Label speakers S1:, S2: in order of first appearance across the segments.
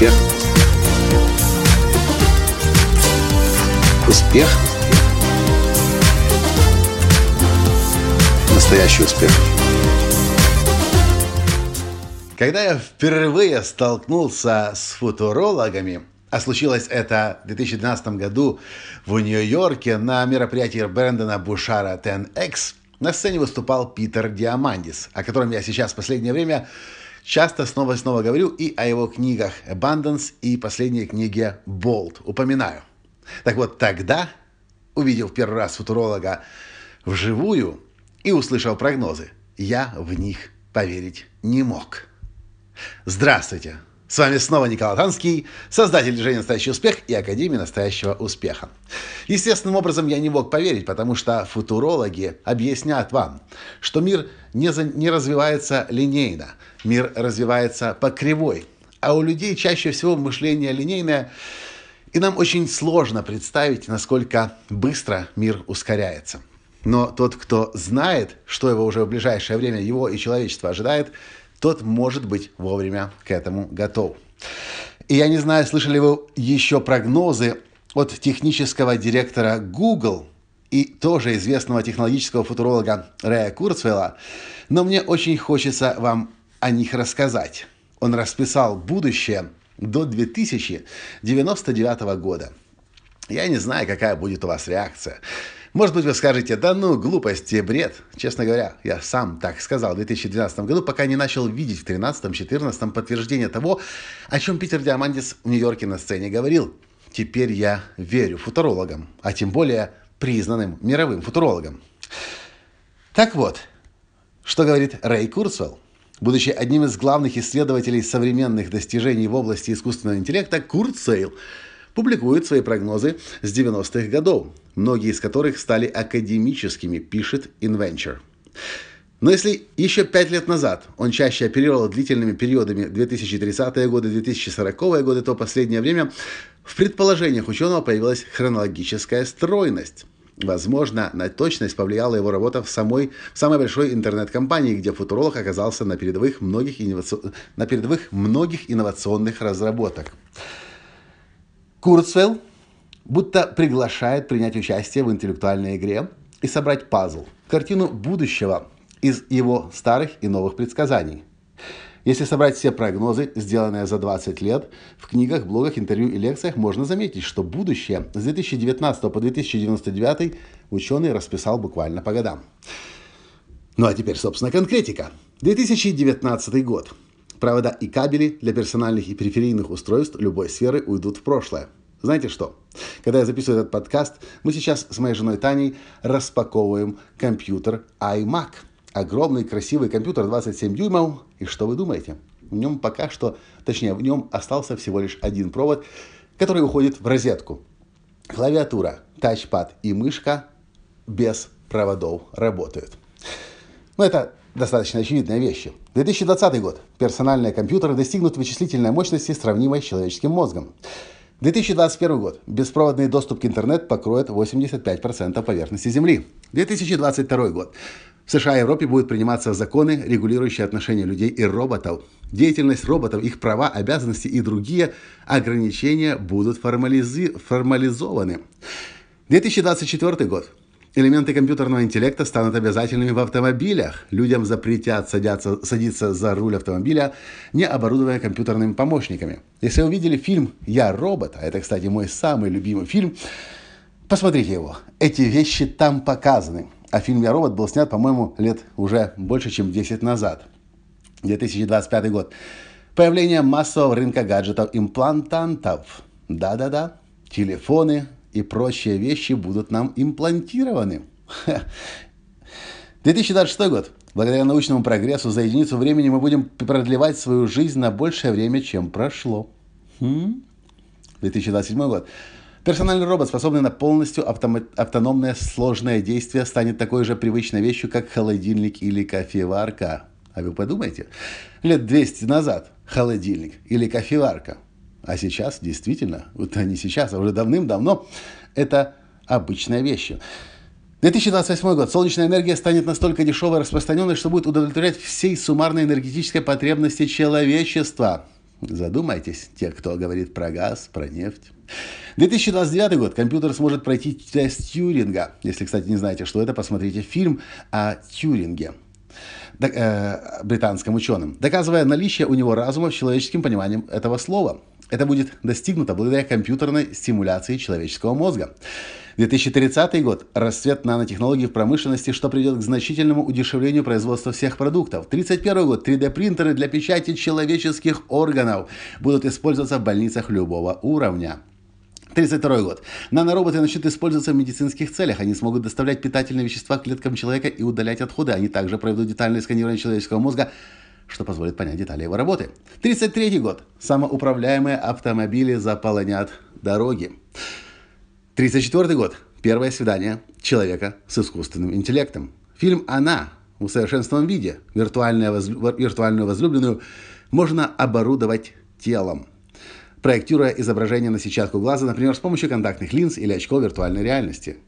S1: Успех. Успех. Настоящий успех. Когда я впервые столкнулся с футурологами, а случилось это в 2012 году в Нью-Йорке на мероприятии Брэндона Бушара 10X, на сцене выступал Питер Диамандис, о котором я сейчас в последнее время часто снова и снова говорю и о его книгах «Abundance» и последней книге «Bold» упоминаю. Так вот, тогда, увидев первый раз футуролога вживую и услышал прогнозы, я в них поверить не мог. Здравствуйте! С вами снова Николай Танский, создатель движения «Настоящий успех» и Академии настоящего успеха. Естественным образом я не мог поверить, потому что футурологи объяснят вам, что мир не, за, не развивается линейно, мир развивается по кривой, а у людей чаще всего мышление линейное, и нам очень сложно представить, насколько быстро мир ускоряется. Но тот, кто знает, что его уже в ближайшее время его и человечество ожидает, тот может быть вовремя к этому готов. И я не знаю, слышали вы еще прогнозы от технического директора Google и тоже известного технологического футуролога Рэя Курцвелла, но мне очень хочется вам о них рассказать. Он расписал будущее до 2099 года. Я не знаю, какая будет у вас реакция. Может быть, вы скажете, да ну, глупости, бред. Честно говоря, я сам так сказал в 2012 году, пока не начал видеть в 2013-2014 подтверждение того, о чем Питер Диамандис в Нью-Йорке на сцене говорил. Теперь я верю футурологам, а тем более признанным мировым футурологам. Так вот, что говорит Рэй Курцвелл? Будучи одним из главных исследователей современных достижений в области искусственного интеллекта, Курцвейл – публикует свои прогнозы с 90-х годов, многие из которых стали академическими, пишет InVenture. Но если еще пять лет назад он чаще оперировал длительными периодами 2030-е годы, 2040-е годы, то последнее время в предположениях ученого появилась хронологическая стройность. Возможно, на точность повлияла его работа в самой, в самой большой интернет-компании, где футуролог оказался на передовых многих, инноваци... на передовых многих инновационных разработок. Курцвелл будто приглашает принять участие в интеллектуальной игре и собрать пазл, картину будущего из его старых и новых предсказаний. Если собрать все прогнозы, сделанные за 20 лет, в книгах, блогах, интервью и лекциях можно заметить, что будущее с 2019 по 2099 ученый расписал буквально по годам. Ну а теперь, собственно, конкретика. 2019 год. Провода и кабели для персональных и периферийных устройств любой сферы уйдут в прошлое. Знаете что? Когда я записываю этот подкаст, мы сейчас с моей женой Таней распаковываем компьютер iMac. Огромный красивый компьютер 27 дюймов. И что вы думаете? В нем пока что, точнее, в нем остался всего лишь один провод, который уходит в розетку. Клавиатура, тачпад и мышка без проводов работают. Но это достаточно очевидные вещи. 2020 год. Персональные компьютеры достигнут вычислительной мощности, сравнимой с человеческим мозгом. 2021 год. Беспроводный доступ к интернету покроет 85% поверхности Земли. 2022 год. В США и Европе будут приниматься законы, регулирующие отношения людей и роботов. Деятельность роботов, их права, обязанности и другие ограничения будут формализи- формализованы. 2024 год. Элементы компьютерного интеллекта станут обязательными в автомобилях. Людям запретят садятся, садиться за руль автомобиля, не оборудуя компьютерными помощниками. Если вы увидели фильм «Я робот», а это, кстати, мой самый любимый фильм, посмотрите его. Эти вещи там показаны. А фильм «Я робот» был снят, по-моему, лет уже больше, чем 10 назад. 2025 год. Появление массового рынка гаджетов-имплантантов. Да-да-да. Телефоны, и прочие вещи будут нам имплантированы. 2026 год. Благодаря научному прогрессу за единицу времени мы будем продлевать свою жизнь на большее время, чем прошло. 2027 хм? год. Персональный робот, способный на полностью автономное сложное действие, станет такой же привычной вещью, как холодильник или кофеварка. А вы подумайте, лет 200 назад холодильник или кофеварка – а сейчас действительно, вот не сейчас, а уже давным-давно, это обычная вещь. 2028 год. Солнечная энергия станет настолько дешевой и распространенной, что будет удовлетворять всей суммарной энергетической потребности человечества. Задумайтесь, те, кто говорит про газ, про нефть. 2029 год. Компьютер сможет пройти тест Тьюринга. Если, кстати, не знаете, что это, посмотрите фильм о Тьюринге э, британским ученым, доказывая наличие у него разума с человеческим пониманием этого слова. Это будет достигнуто благодаря компьютерной стимуляции человеческого мозга. 2030 год. Расцвет нанотехнологий в промышленности, что приведет к значительному удешевлению производства всех продуктов. 31 год. 3D-принтеры для печати человеческих органов будут использоваться в больницах любого уровня. 32 год. Нанороботы начнут использоваться в медицинских целях. Они смогут доставлять питательные вещества клеткам человека и удалять отходы. Они также проведут детальное сканирование человеческого мозга, что позволит понять детали его работы. 33 год. Самоуправляемые автомобили заполонят дороги. 34 год. Первое свидание человека с искусственным интеллектом. Фильм «Она» в усовершенствованном виде, виртуальную, возлю... виртуальную возлюбленную, можно оборудовать телом проектируя изображение на сетчатку глаза, например, с помощью контактных линз или очков виртуальной реальности.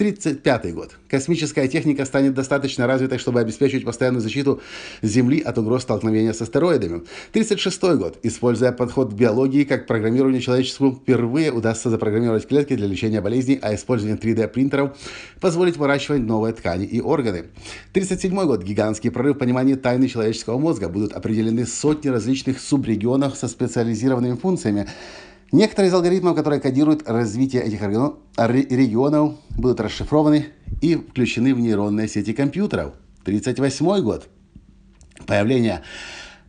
S1: 1935 год. Космическая техника станет достаточно развитой, чтобы обеспечивать постоянную защиту Земли от угроз столкновения с астероидами. 1936 год. Используя подход к биологии как программированию человеческому, впервые удастся запрограммировать клетки для лечения болезней, а использование 3D-принтеров позволит выращивать новые ткани и органы. 1937 год. Гигантский прорыв в понимании тайны человеческого мозга. Будут определены сотни различных субрегионов со специализированными функциями. Некоторые из алгоритмов, которые кодируют развитие этих регионов, будут расшифрованы и включены в нейронные сети компьютеров. 1938 год. Появление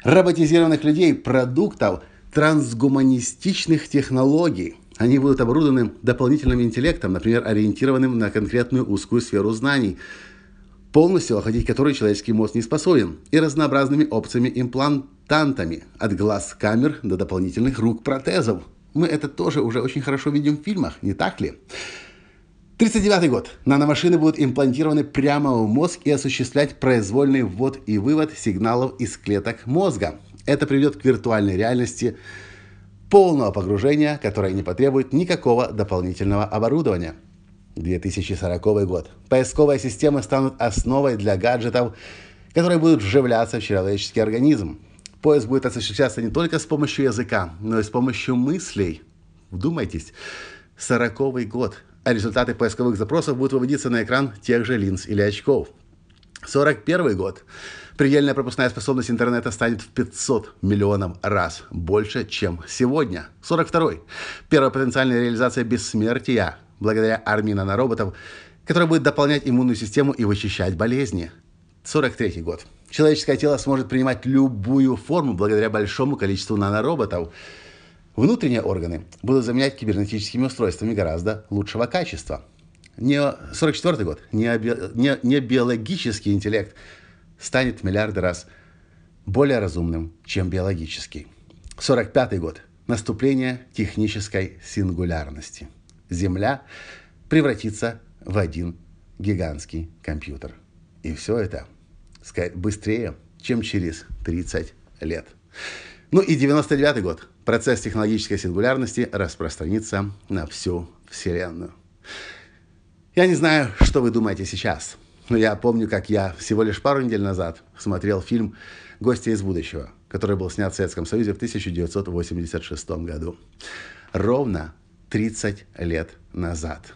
S1: роботизированных людей, продуктов трансгуманистичных технологий. Они будут оборудованы дополнительным интеллектом, например, ориентированным на конкретную узкую сферу знаний, полностью охватить который человеческий мозг не способен, и разнообразными опциями имплантантами, от глаз камер до дополнительных рук протезов. Мы это тоже уже очень хорошо видим в фильмах, не так ли? 39 год. Наномашины будут имплантированы прямо в мозг и осуществлять произвольный ввод и вывод сигналов из клеток мозга. Это приведет к виртуальной реальности полного погружения, которое не потребует никакого дополнительного оборудования. 2040 год. Поисковые системы станут основой для гаджетов, которые будут вживляться в человеческий организм. Поиск будет осуществляться не только с помощью языка, но и с помощью мыслей. Вдумайтесь, сороковый год, а результаты поисковых запросов будут выводиться на экран тех же линз или очков. 41 год. Предельная пропускная способность интернета станет в 500 миллионов раз больше, чем сегодня. 42. Первая потенциальная реализация бессмертия благодаря армии нанороботов, которая будет дополнять иммунную систему и вычищать болезни. 43 год. Человеческое тело сможет принимать любую форму благодаря большому количеству нанороботов. Внутренние органы будут заменять кибернетическими устройствами гораздо лучшего качества. Не 44 год, не, не, биологический интеллект станет миллиарды раз более разумным, чем биологический. 45 год. Наступление технической сингулярности. Земля превратится в один гигантский компьютер. И все это сказать, быстрее, чем через 30 лет. Ну и 99 год. Процесс технологической сингулярности распространится на всю Вселенную. Я не знаю, что вы думаете сейчас, но я помню, как я всего лишь пару недель назад смотрел фильм «Гости из будущего», который был снят в Советском Союзе в 1986 году. Ровно 30 лет назад.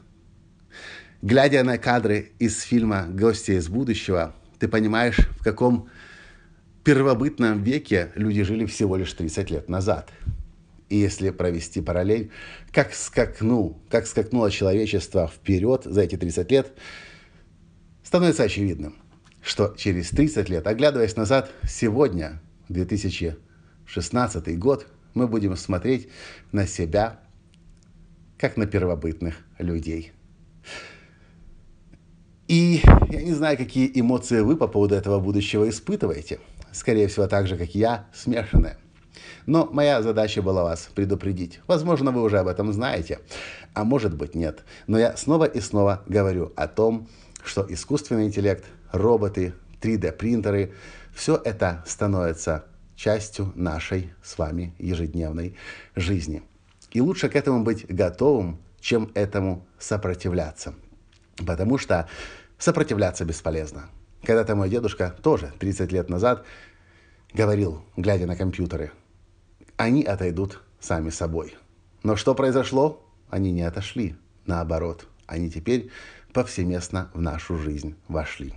S1: Глядя на кадры из фильма «Гости из будущего», ты понимаешь, в каком первобытном веке люди жили всего лишь 30 лет назад. И если провести параллель, как скакнул, как скакнуло человечество вперед за эти 30 лет, становится очевидным, что через 30 лет, оглядываясь назад, сегодня, 2016 год, мы будем смотреть на себя, как на первобытных людей. И я не знаю, какие эмоции вы по поводу этого будущего испытываете. Скорее всего, так же, как я, смешанные. Но моя задача была вас предупредить. Возможно, вы уже об этом знаете, а может быть нет. Но я снова и снова говорю о том, что искусственный интеллект, роботы, 3D-принтеры, все это становится частью нашей с вами ежедневной жизни. И лучше к этому быть готовым, чем этому сопротивляться. Потому что сопротивляться бесполезно. Когда-то мой дедушка тоже 30 лет назад говорил, глядя на компьютеры, они отойдут сами собой. Но что произошло? Они не отошли. Наоборот, они теперь повсеместно в нашу жизнь вошли.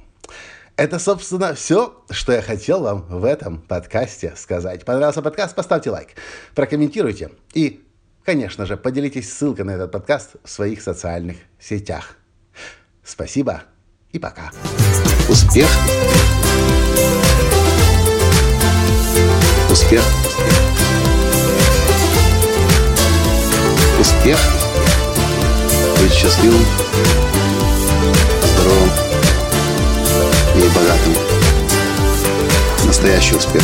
S1: Это, собственно, все, что я хотел вам в этом подкасте сказать. Понравился подкаст? Поставьте лайк, прокомментируйте и, конечно же, поделитесь ссылкой на этот подкаст в своих социальных сетях. Спасибо и пока.
S2: Успех. Успех. Успех. Быть счастливым, здоровым и богатым. Настоящий успех.